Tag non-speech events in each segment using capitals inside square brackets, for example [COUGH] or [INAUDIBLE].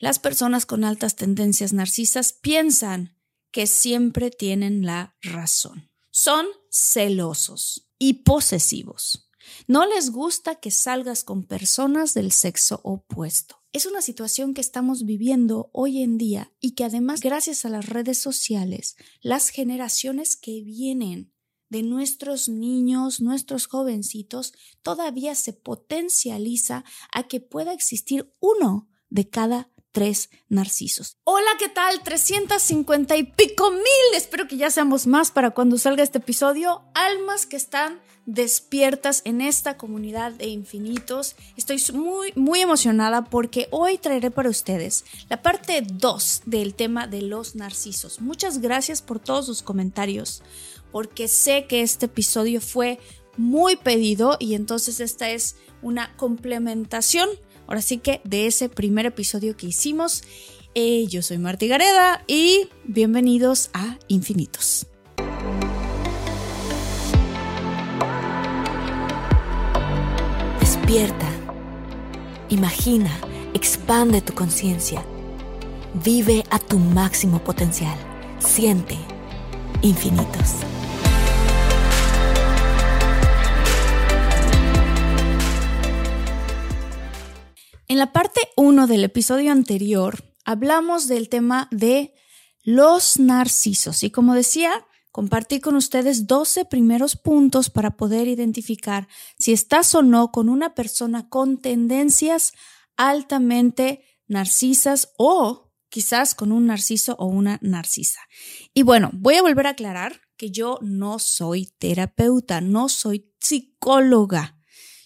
Las personas con altas tendencias narcisas piensan que siempre tienen la razón. Son celosos y posesivos. No les gusta que salgas con personas del sexo opuesto. Es una situación que estamos viviendo hoy en día y que además gracias a las redes sociales, las generaciones que vienen de nuestros niños, nuestros jovencitos, todavía se potencializa a que pueda existir uno de cada tres narcisos. Hola, ¿qué tal? 350 y pico mil. Espero que ya seamos más para cuando salga este episodio. Almas que están despiertas en esta comunidad de infinitos. Estoy muy, muy emocionada porque hoy traeré para ustedes la parte 2 del tema de los narcisos. Muchas gracias por todos sus comentarios porque sé que este episodio fue muy pedido y entonces esta es una complementación Ahora sí que de ese primer episodio que hicimos, eh, yo soy Marti Gareda y bienvenidos a Infinitos. Despierta, imagina, expande tu conciencia, vive a tu máximo potencial, siente infinitos. En la parte 1 del episodio anterior hablamos del tema de los narcisos y como decía, compartí con ustedes 12 primeros puntos para poder identificar si estás o no con una persona con tendencias altamente narcisas o quizás con un narciso o una narcisa. Y bueno, voy a volver a aclarar que yo no soy terapeuta, no soy psicóloga.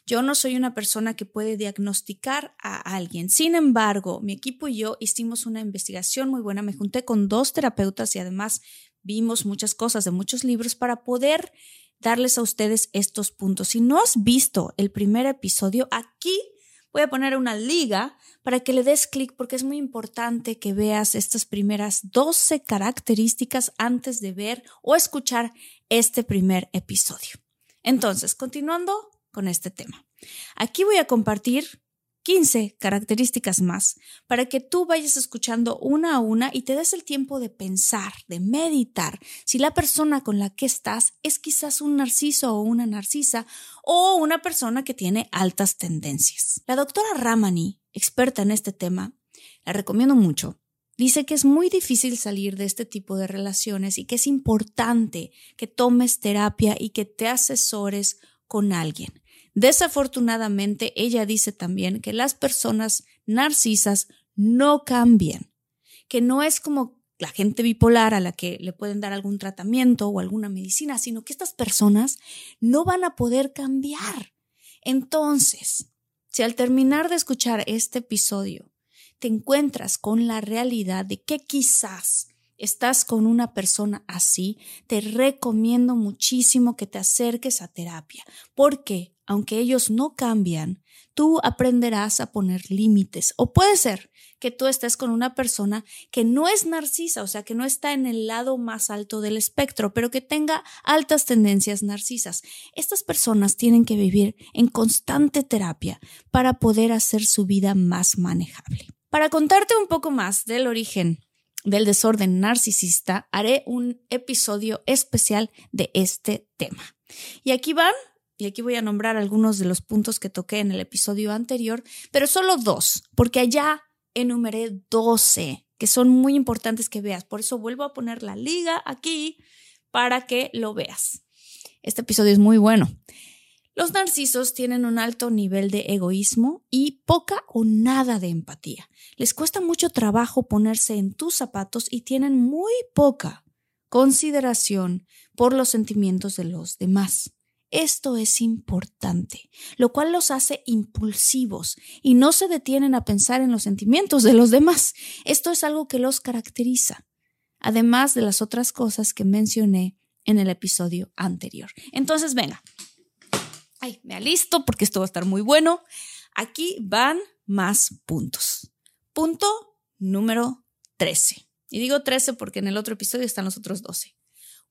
Yo no soy una persona que puede diagnosticar a alguien. Sin embargo, mi equipo y yo hicimos una investigación muy buena. Me junté con dos terapeutas y además vimos muchas cosas de muchos libros para poder darles a ustedes estos puntos. Si no has visto el primer episodio, aquí voy a poner una liga para que le des clic porque es muy importante que veas estas primeras 12 características antes de ver o escuchar este primer episodio. Entonces, continuando con este tema. Aquí voy a compartir 15 características más para que tú vayas escuchando una a una y te des el tiempo de pensar, de meditar si la persona con la que estás es quizás un narciso o una narcisa o una persona que tiene altas tendencias. La doctora Ramani, experta en este tema, la recomiendo mucho. Dice que es muy difícil salir de este tipo de relaciones y que es importante que tomes terapia y que te asesores con alguien. Desafortunadamente, ella dice también que las personas narcisas no cambian, que no es como la gente bipolar a la que le pueden dar algún tratamiento o alguna medicina, sino que estas personas no van a poder cambiar. Entonces, si al terminar de escuchar este episodio te encuentras con la realidad de que quizás estás con una persona así, te recomiendo muchísimo que te acerques a terapia. ¿Por qué? Aunque ellos no cambian, tú aprenderás a poner límites. O puede ser que tú estés con una persona que no es narcisa, o sea, que no está en el lado más alto del espectro, pero que tenga altas tendencias narcisas. Estas personas tienen que vivir en constante terapia para poder hacer su vida más manejable. Para contarte un poco más del origen del desorden narcisista, haré un episodio especial de este tema. Y aquí van y aquí voy a nombrar algunos de los puntos que toqué en el episodio anterior, pero solo dos, porque allá enumeré 12 que son muy importantes que veas. Por eso vuelvo a poner la liga aquí para que lo veas. Este episodio es muy bueno. Los narcisos tienen un alto nivel de egoísmo y poca o nada de empatía. Les cuesta mucho trabajo ponerse en tus zapatos y tienen muy poca consideración por los sentimientos de los demás. Esto es importante, lo cual los hace impulsivos y no se detienen a pensar en los sentimientos de los demás. Esto es algo que los caracteriza, además de las otras cosas que mencioné en el episodio anterior. Entonces, venga. Ay, me alisto porque esto va a estar muy bueno. Aquí van más puntos. Punto número 13. Y digo 13 porque en el otro episodio están los otros 12.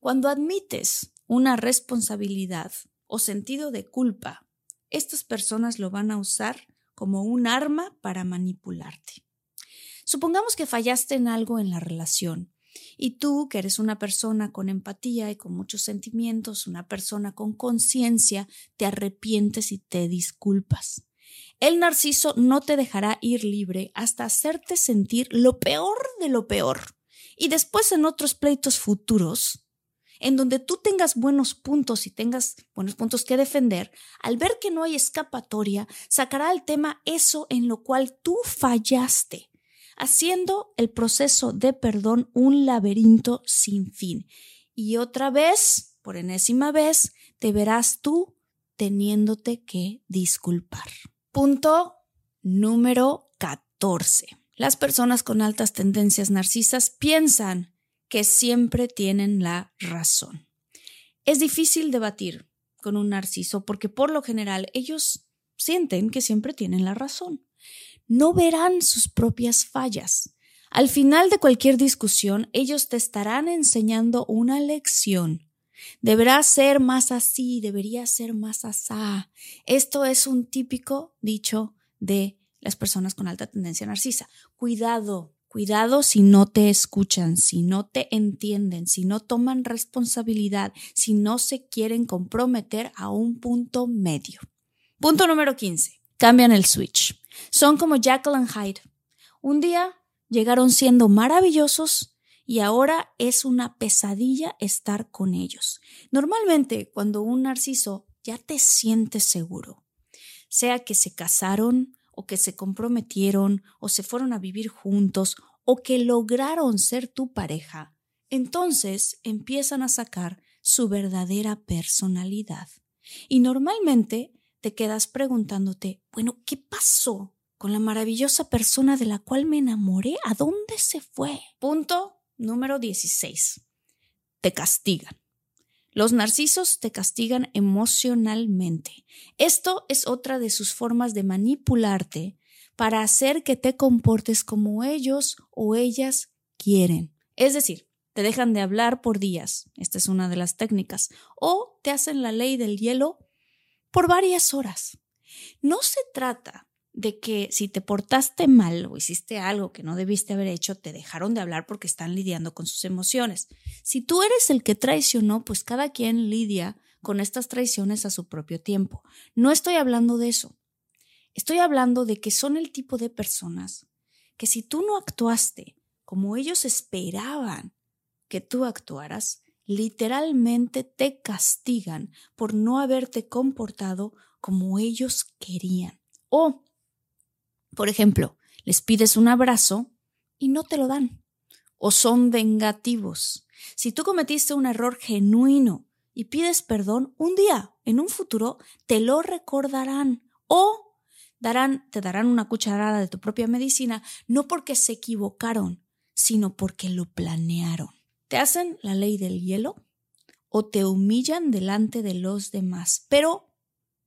Cuando admites una responsabilidad o sentido de culpa, estas personas lo van a usar como un arma para manipularte. Supongamos que fallaste en algo en la relación y tú, que eres una persona con empatía y con muchos sentimientos, una persona con conciencia, te arrepientes y te disculpas. El narciso no te dejará ir libre hasta hacerte sentir lo peor de lo peor. Y después en otros pleitos futuros, en donde tú tengas buenos puntos y tengas buenos puntos que defender, al ver que no hay escapatoria, sacará al tema eso en lo cual tú fallaste, haciendo el proceso de perdón un laberinto sin fin. Y otra vez, por enésima vez, te verás tú teniéndote que disculpar. Punto número 14. Las personas con altas tendencias narcisas piensan que siempre tienen la razón. Es difícil debatir con un narciso porque por lo general ellos sienten que siempre tienen la razón. No verán sus propias fallas. Al final de cualquier discusión, ellos te estarán enseñando una lección. Deberá ser más así, debería ser más asá. Esto es un típico dicho de las personas con alta tendencia narcisa. Cuidado, Cuidado si no te escuchan, si no te entienden, si no toman responsabilidad, si no se quieren comprometer a un punto medio. Punto número 15. Cambian el switch. Son como Jekyll and Hyde. Un día llegaron siendo maravillosos y ahora es una pesadilla estar con ellos. Normalmente cuando un narciso ya te siente seguro, sea que se casaron, o que se comprometieron o se fueron a vivir juntos o que lograron ser tu pareja, entonces empiezan a sacar su verdadera personalidad. Y normalmente te quedas preguntándote, bueno, ¿qué pasó con la maravillosa persona de la cual me enamoré? ¿A dónde se fue? Punto número 16. Te castigan. Los narcisos te castigan emocionalmente. Esto es otra de sus formas de manipularte para hacer que te comportes como ellos o ellas quieren. Es decir, te dejan de hablar por días, esta es una de las técnicas, o te hacen la ley del hielo por varias horas. No se trata de que si te portaste mal o hiciste algo que no debiste haber hecho, te dejaron de hablar porque están lidiando con sus emociones. Si tú eres el que traicionó, pues cada quien lidia con estas traiciones a su propio tiempo. No estoy hablando de eso. Estoy hablando de que son el tipo de personas que si tú no actuaste como ellos esperaban que tú actuaras, literalmente te castigan por no haberte comportado como ellos querían. O por ejemplo, les pides un abrazo y no te lo dan. O son vengativos. Si tú cometiste un error genuino y pides perdón, un día, en un futuro, te lo recordarán. O darán, te darán una cucharada de tu propia medicina, no porque se equivocaron, sino porque lo planearon. Te hacen la ley del hielo o te humillan delante de los demás. Pero,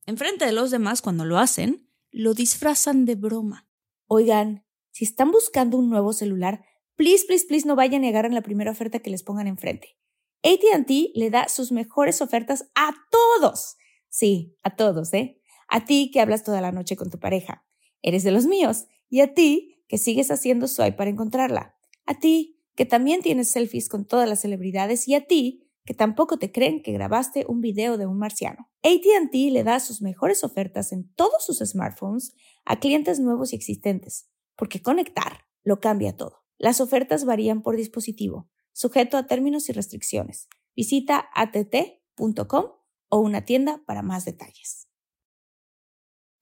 enfrente de los demás, cuando lo hacen, lo disfrazan de broma. Oigan, si están buscando un nuevo celular, please, please, please no vayan y agarren la primera oferta que les pongan enfrente. ATT le da sus mejores ofertas a todos. Sí, a todos, ¿eh? A ti que hablas toda la noche con tu pareja. Eres de los míos. Y a ti que sigues haciendo swipe para encontrarla. A ti que también tienes selfies con todas las celebridades. Y a ti que tampoco te creen que grabaste un video de un marciano. ATT le da sus mejores ofertas en todos sus smartphones a clientes nuevos y existentes, porque conectar lo cambia todo. Las ofertas varían por dispositivo, sujeto a términos y restricciones. Visita att.com o una tienda para más detalles.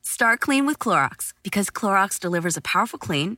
Start clean with Clorox because Clorox delivers a powerful clean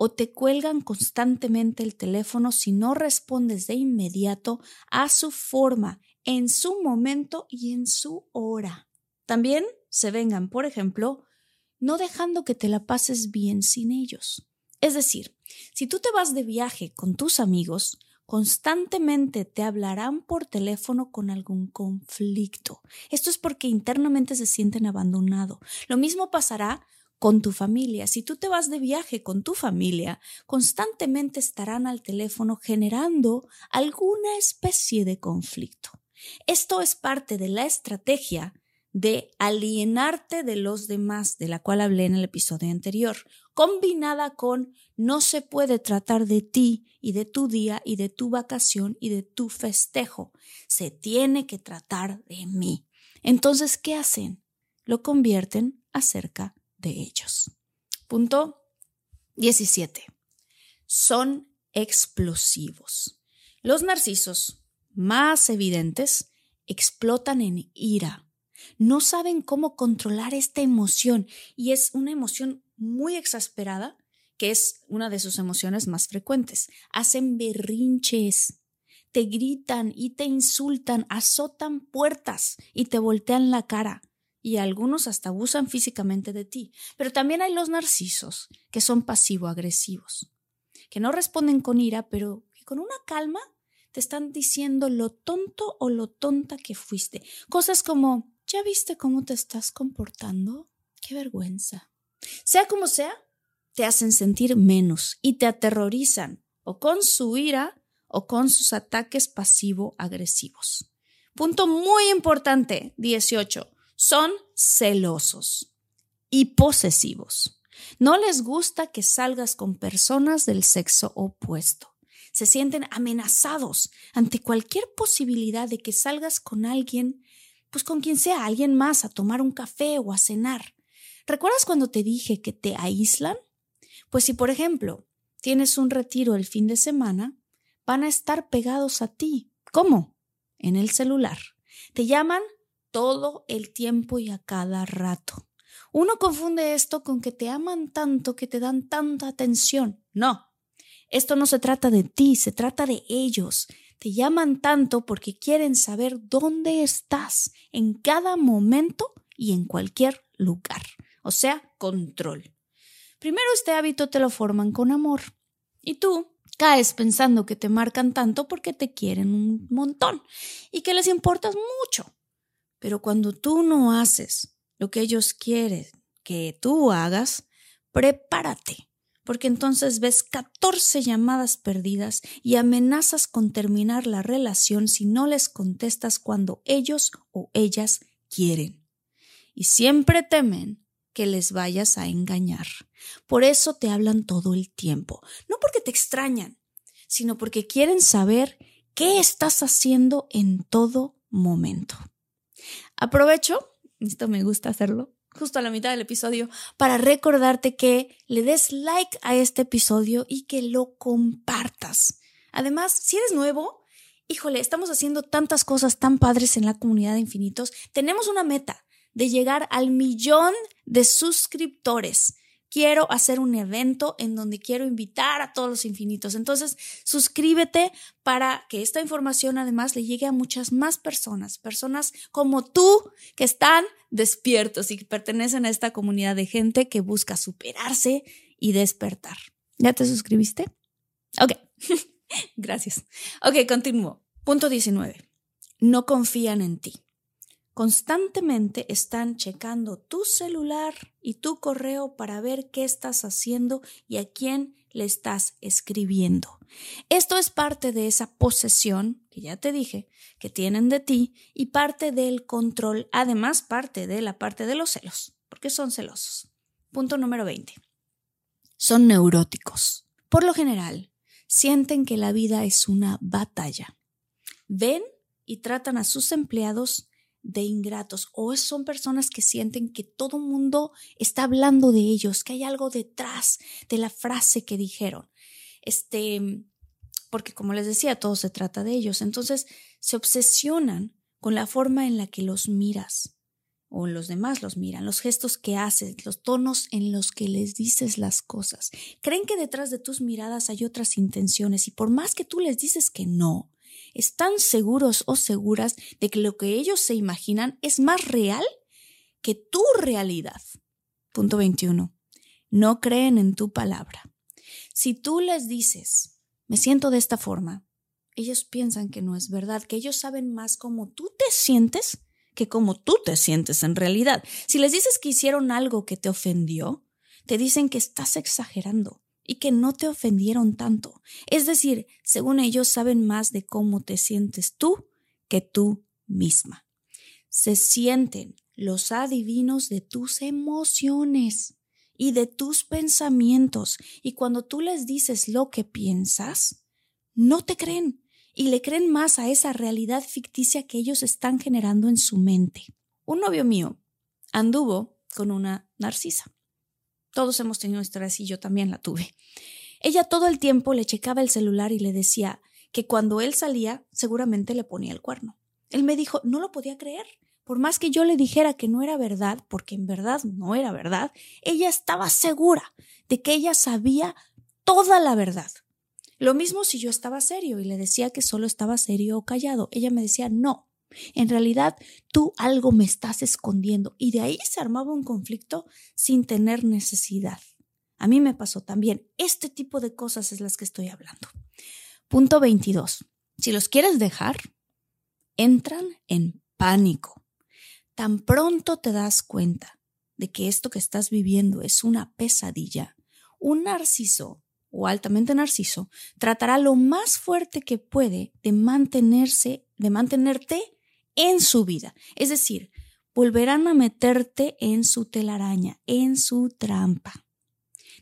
o te cuelgan constantemente el teléfono si no respondes de inmediato a su forma, en su momento y en su hora. También se vengan, por ejemplo, no dejando que te la pases bien sin ellos. Es decir, si tú te vas de viaje con tus amigos, constantemente te hablarán por teléfono con algún conflicto. Esto es porque internamente se sienten abandonados. Lo mismo pasará con tu familia. Si tú te vas de viaje con tu familia, constantemente estarán al teléfono generando alguna especie de conflicto. Esto es parte de la estrategia de alienarte de los demás, de la cual hablé en el episodio anterior, combinada con no se puede tratar de ti y de tu día y de tu vacación y de tu festejo. Se tiene que tratar de mí. Entonces, ¿qué hacen? Lo convierten acerca de ellos. Punto 17. Son explosivos. Los narcisos más evidentes explotan en ira. No saben cómo controlar esta emoción y es una emoción muy exasperada, que es una de sus emociones más frecuentes. Hacen berrinches, te gritan y te insultan, azotan puertas y te voltean la cara y algunos hasta abusan físicamente de ti. Pero también hay los narcisos, que son pasivo-agresivos, que no responden con ira, pero que con una calma te están diciendo lo tonto o lo tonta que fuiste. Cosas como, ¿ya viste cómo te estás comportando? Qué vergüenza. Sea como sea, te hacen sentir menos y te aterrorizan o con su ira o con sus ataques pasivo-agresivos. Punto muy importante, 18 son celosos y posesivos. No les gusta que salgas con personas del sexo opuesto. Se sienten amenazados ante cualquier posibilidad de que salgas con alguien, pues con quien sea, alguien más, a tomar un café o a cenar. ¿Recuerdas cuando te dije que te aíslan? Pues si, por ejemplo, tienes un retiro el fin de semana, van a estar pegados a ti. ¿Cómo? En el celular. Te llaman todo el tiempo y a cada rato. Uno confunde esto con que te aman tanto, que te dan tanta atención. No, esto no se trata de ti, se trata de ellos. Te llaman tanto porque quieren saber dónde estás en cada momento y en cualquier lugar. O sea, control. Primero este hábito te lo forman con amor. Y tú caes pensando que te marcan tanto porque te quieren un montón y que les importas mucho. Pero cuando tú no haces lo que ellos quieren que tú hagas, prepárate, porque entonces ves 14 llamadas perdidas y amenazas con terminar la relación si no les contestas cuando ellos o ellas quieren. Y siempre temen que les vayas a engañar. Por eso te hablan todo el tiempo, no porque te extrañan, sino porque quieren saber qué estás haciendo en todo momento. Aprovecho, esto me gusta hacerlo, justo a la mitad del episodio, para recordarte que le des like a este episodio y que lo compartas. Además, si eres nuevo, híjole, estamos haciendo tantas cosas tan padres en la comunidad de infinitos. Tenemos una meta de llegar al millón de suscriptores quiero hacer un evento en donde quiero invitar a todos los infinitos. Entonces, suscríbete para que esta información además le llegue a muchas más personas, personas como tú que están despiertos y que pertenecen a esta comunidad de gente que busca superarse y despertar. ¿Ya te suscribiste? Ok, [LAUGHS] gracias. Ok, continúo. Punto 19. No confían en ti. Constantemente están checando tu celular y tu correo para ver qué estás haciendo y a quién le estás escribiendo. Esto es parte de esa posesión, que ya te dije, que tienen de ti y parte del control, además parte de la parte de los celos, porque son celosos. Punto número 20. Son neuróticos. Por lo general, sienten que la vida es una batalla. Ven y tratan a sus empleados de ingratos o son personas que sienten que todo mundo está hablando de ellos, que hay algo detrás de la frase que dijeron. Este, porque como les decía, todo se trata de ellos. Entonces se obsesionan con la forma en la que los miras o los demás los miran, los gestos que haces, los tonos en los que les dices las cosas. Creen que detrás de tus miradas hay otras intenciones y por más que tú les dices que no, están seguros o seguras de que lo que ellos se imaginan es más real que tu realidad. Punto 21. No creen en tu palabra. Si tú les dices, me siento de esta forma, ellos piensan que no es verdad, que ellos saben más cómo tú te sientes que cómo tú te sientes en realidad. Si les dices que hicieron algo que te ofendió, te dicen que estás exagerando y que no te ofendieron tanto. Es decir, según ellos saben más de cómo te sientes tú que tú misma. Se sienten los adivinos de tus emociones y de tus pensamientos y cuando tú les dices lo que piensas, no te creen y le creen más a esa realidad ficticia que ellos están generando en su mente. Un novio mío anduvo con una narcisa. Todos hemos tenido historias y yo también la tuve. Ella todo el tiempo le checaba el celular y le decía que cuando él salía seguramente le ponía el cuerno. Él me dijo, no lo podía creer. Por más que yo le dijera que no era verdad, porque en verdad no era verdad, ella estaba segura de que ella sabía toda la verdad. Lo mismo si yo estaba serio y le decía que solo estaba serio o callado. Ella me decía, no, en realidad, tú algo me estás escondiendo y de ahí se armaba un conflicto sin tener necesidad. A mí me pasó también. Este tipo de cosas es las que estoy hablando. Punto 22. Si los quieres dejar, entran en pánico. Tan pronto te das cuenta de que esto que estás viviendo es una pesadilla, un narciso o altamente narciso tratará lo más fuerte que puede de mantenerse, de mantenerte en su vida. Es decir, volverán a meterte en su telaraña, en su trampa.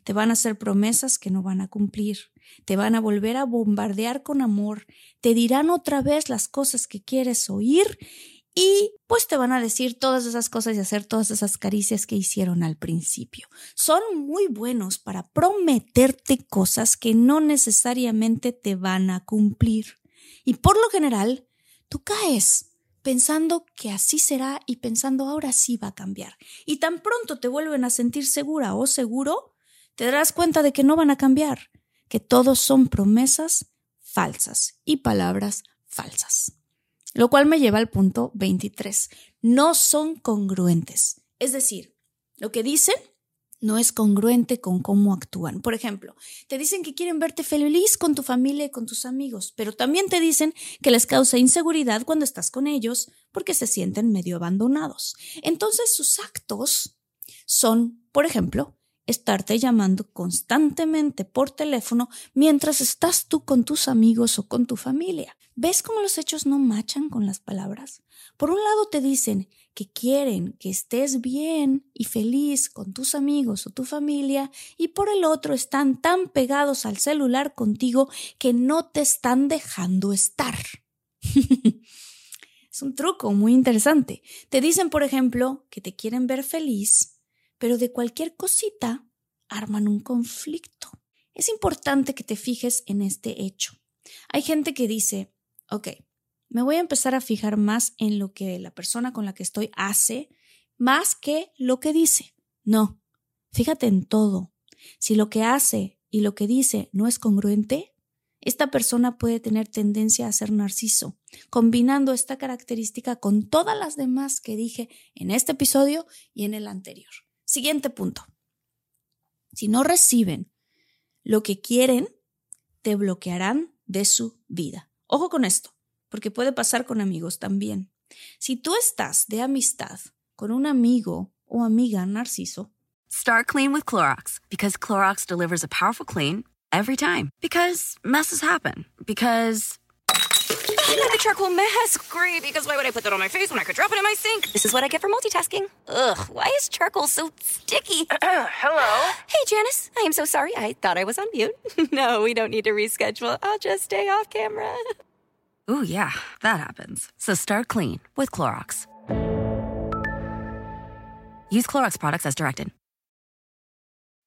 Te van a hacer promesas que no van a cumplir. Te van a volver a bombardear con amor. Te dirán otra vez las cosas que quieres oír y pues te van a decir todas esas cosas y hacer todas esas caricias que hicieron al principio. Son muy buenos para prometerte cosas que no necesariamente te van a cumplir. Y por lo general, tú caes pensando que así será y pensando ahora sí va a cambiar. Y tan pronto te vuelven a sentir segura o seguro, te darás cuenta de que no van a cambiar, que todos son promesas falsas y palabras falsas. Lo cual me lleva al punto 23. No son congruentes. Es decir, lo que dicen no es congruente con cómo actúan. Por ejemplo, te dicen que quieren verte feliz con tu familia y con tus amigos, pero también te dicen que les causa inseguridad cuando estás con ellos porque se sienten medio abandonados. Entonces sus actos son, por ejemplo, estarte llamando constantemente por teléfono mientras estás tú con tus amigos o con tu familia. ¿Ves cómo los hechos no machan con las palabras? Por un lado te dicen que quieren que estés bien y feliz con tus amigos o tu familia y por el otro están tan pegados al celular contigo que no te están dejando estar. [LAUGHS] es un truco muy interesante. Te dicen, por ejemplo, que te quieren ver feliz pero de cualquier cosita arman un conflicto. Es importante que te fijes en este hecho. Hay gente que dice, ok, me voy a empezar a fijar más en lo que la persona con la que estoy hace, más que lo que dice. No, fíjate en todo. Si lo que hace y lo que dice no es congruente, esta persona puede tener tendencia a ser narciso, combinando esta característica con todas las demás que dije en este episodio y en el anterior. Siguiente punto. Si no reciben lo que quieren, te bloquearán de su vida. Ojo con esto. Porque puede pasar con amigos también. Si tú estás de amistad con un amigo o amiga narciso, Start clean with Clorox because Clorox delivers a powerful clean every time. Because messes happen. Because. Not the charcoal mask. Great, because why would I put that on my face when I could drop it in my sink? This is what I get for multitasking. Ugh, why is charcoal so sticky? [CLEARS THROAT] Hello? Hey, Janice. I am so sorry. I thought I was on mute. [LAUGHS] no, we don't need to reschedule. I'll just stay off camera. [LAUGHS] Ooh, yeah, that happens. So start clean with Clorox. Use Clorox products as directed.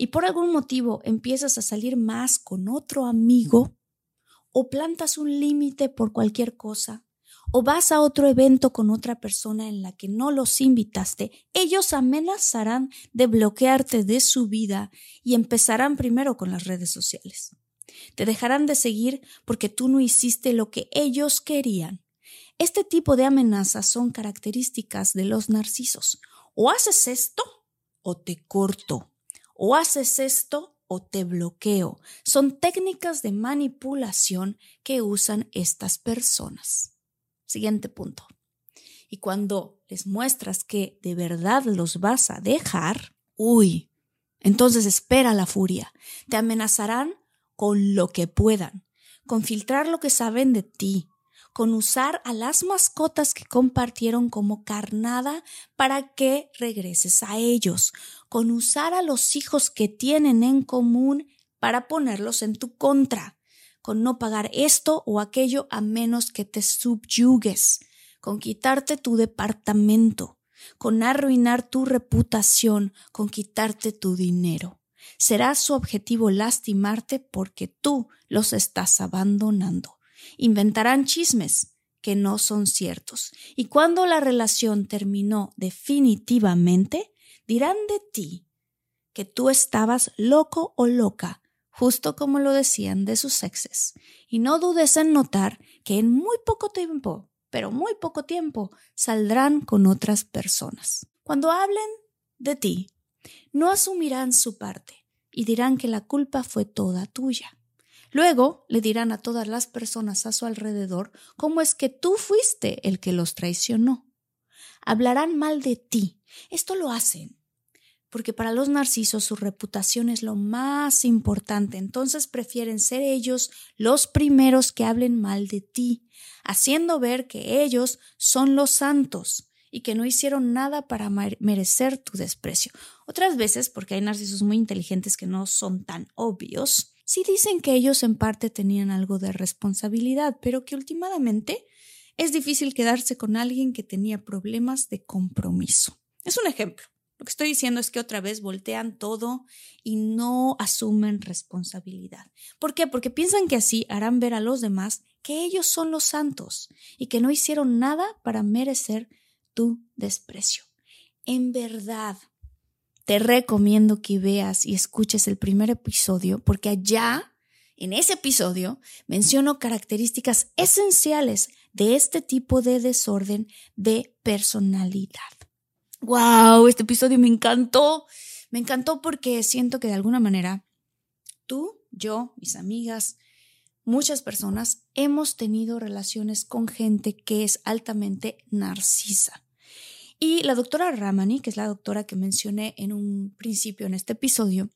Y por algún motivo empiezas a salir más con otro amigo, o plantas un límite por cualquier cosa, o vas a otro evento con otra persona en la que no los invitaste, ellos amenazarán de bloquearte de su vida y empezarán primero con las redes sociales. Te dejarán de seguir porque tú no hiciste lo que ellos querían. Este tipo de amenazas son características de los narcisos. O haces esto o te corto. O haces esto o te bloqueo. Son técnicas de manipulación que usan estas personas. Siguiente punto. Y cuando les muestras que de verdad los vas a dejar, uy, entonces espera la furia. Te amenazarán con lo que puedan, con filtrar lo que saben de ti, con usar a las mascotas que compartieron como carnada para que regreses a ellos, con usar a los hijos que tienen en común para ponerlos en tu contra, con no pagar esto o aquello a menos que te subyugues, con quitarte tu departamento, con arruinar tu reputación, con quitarte tu dinero. Será su objetivo lastimarte porque tú los estás abandonando inventarán chismes que no son ciertos. Y cuando la relación terminó definitivamente, dirán de ti que tú estabas loco o loca, justo como lo decían de sus exes. Y no dudes en notar que en muy poco tiempo, pero muy poco tiempo, saldrán con otras personas. Cuando hablen de ti, no asumirán su parte y dirán que la culpa fue toda tuya. Luego le dirán a todas las personas a su alrededor cómo es que tú fuiste el que los traicionó. Hablarán mal de ti. Esto lo hacen porque para los narcisos su reputación es lo más importante, entonces prefieren ser ellos los primeros que hablen mal de ti, haciendo ver que ellos son los santos y que no hicieron nada para merecer tu desprecio. Otras veces, porque hay narcisos muy inteligentes que no son tan obvios, sí dicen que ellos en parte tenían algo de responsabilidad, pero que últimamente es difícil quedarse con alguien que tenía problemas de compromiso. Es un ejemplo. Lo que estoy diciendo es que otra vez voltean todo y no asumen responsabilidad. ¿Por qué? Porque piensan que así harán ver a los demás que ellos son los santos y que no hicieron nada para merecer tu desprecio. En verdad, te recomiendo que veas y escuches el primer episodio porque allá, en ese episodio, menciono características esenciales de este tipo de desorden de personalidad. ¡Wow! Este episodio me encantó. Me encantó porque siento que de alguna manera tú, yo, mis amigas, muchas personas hemos tenido relaciones con gente que es altamente narcisa. Y la doctora Ramani, que es la doctora que mencioné en un principio en este episodio,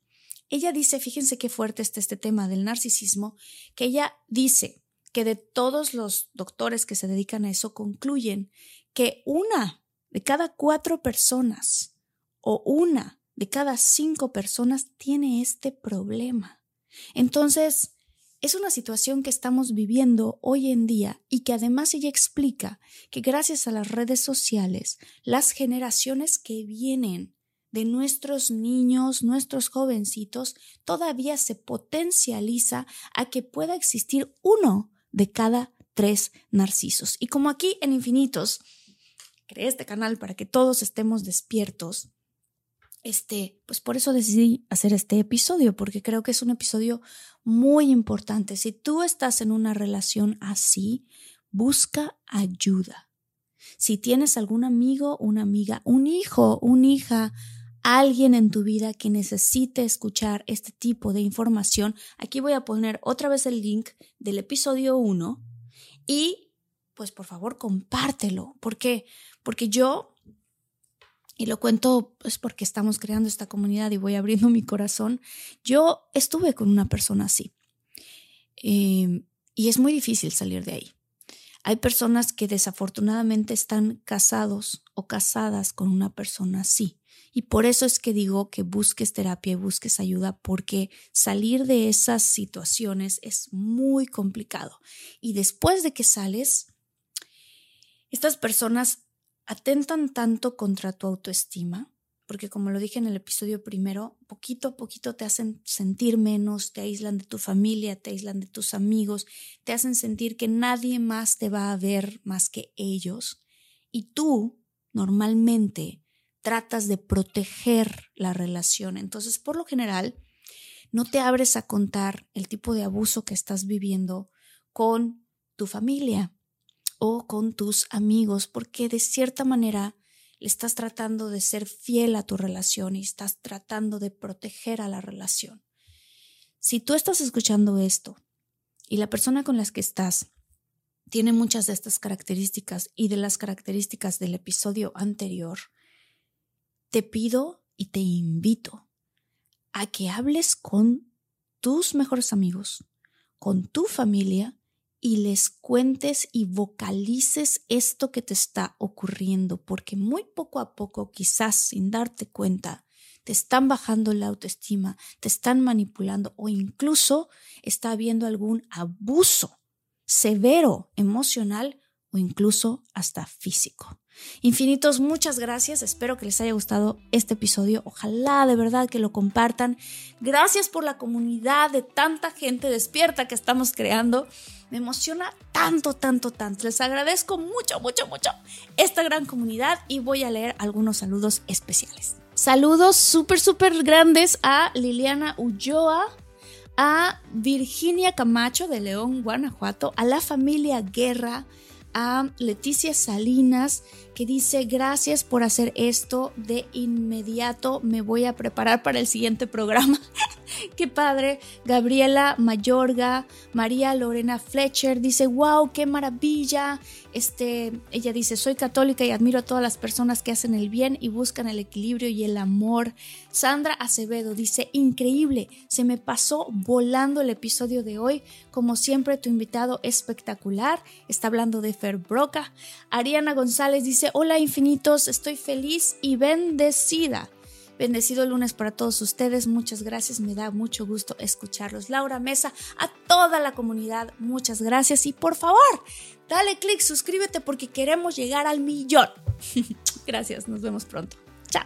ella dice, fíjense qué fuerte está este tema del narcisismo, que ella dice que de todos los doctores que se dedican a eso concluyen que una de cada cuatro personas o una de cada cinco personas tiene este problema. Entonces, es una situación que estamos viviendo hoy en día y que además ella explica que gracias a las redes sociales, las generaciones que vienen de nuestros niños, nuestros jovencitos, todavía se potencializa a que pueda existir uno de cada tres narcisos. Y como aquí en Infinitos, creé este canal para que todos estemos despiertos, este, pues por eso decidí hacer este episodio, porque creo que es un episodio muy importante. Si tú estás en una relación así, busca ayuda. Si tienes algún amigo, una amiga, un hijo, una hija, alguien en tu vida que necesite escuchar este tipo de información, aquí voy a poner otra vez el link del episodio 1 y pues por favor compártelo. ¿Por qué? Porque yo, y lo cuento pues porque estamos creando esta comunidad y voy abriendo mi corazón, yo estuve con una persona así. Eh, y es muy difícil salir de ahí. Hay personas que desafortunadamente están casados o casadas con una persona así. Y por eso es que digo que busques terapia y busques ayuda porque salir de esas situaciones es muy complicado. Y después de que sales, estas personas atentan tanto contra tu autoestima, porque como lo dije en el episodio primero, poquito a poquito te hacen sentir menos, te aíslan de tu familia, te aíslan de tus amigos, te hacen sentir que nadie más te va a ver más que ellos. Y tú, normalmente, tratas de proteger la relación. Entonces, por lo general, no te abres a contar el tipo de abuso que estás viviendo con tu familia o con tus amigos, porque de cierta manera le estás tratando de ser fiel a tu relación y estás tratando de proteger a la relación. Si tú estás escuchando esto y la persona con la que estás tiene muchas de estas características y de las características del episodio anterior, te pido y te invito a que hables con tus mejores amigos, con tu familia y les cuentes y vocalices esto que te está ocurriendo, porque muy poco a poco, quizás sin darte cuenta, te están bajando la autoestima, te están manipulando o incluso está habiendo algún abuso severo emocional o incluso hasta físico. Infinitos, muchas gracias. Espero que les haya gustado este episodio. Ojalá de verdad que lo compartan. Gracias por la comunidad de tanta gente despierta que estamos creando. Me emociona tanto, tanto, tanto. Les agradezco mucho, mucho, mucho esta gran comunidad y voy a leer algunos saludos especiales. Saludos súper, súper grandes a Liliana Ulloa, a Virginia Camacho de León, Guanajuato, a la familia Guerra, a Leticia Salinas que dice gracias por hacer esto de inmediato. Me voy a preparar para el siguiente programa [LAUGHS] qué padre. Gabriela Mayorga María Lorena Fletcher dice wow qué maravilla este ella dice soy católica y admiro a todas las personas que hacen el bien y buscan el equilibrio y el amor Sandra Acevedo dice increíble se me pasó volando el episodio de hoy. Como siempre tu invitado espectacular. Está hablando de Broca. Ariana González dice, hola infinitos, estoy feliz y bendecida. Bendecido lunes para todos ustedes, muchas gracias, me da mucho gusto escucharlos. Laura Mesa, a toda la comunidad, muchas gracias y por favor, dale click, suscríbete porque queremos llegar al millón. [LAUGHS] gracias, nos vemos pronto. Chao.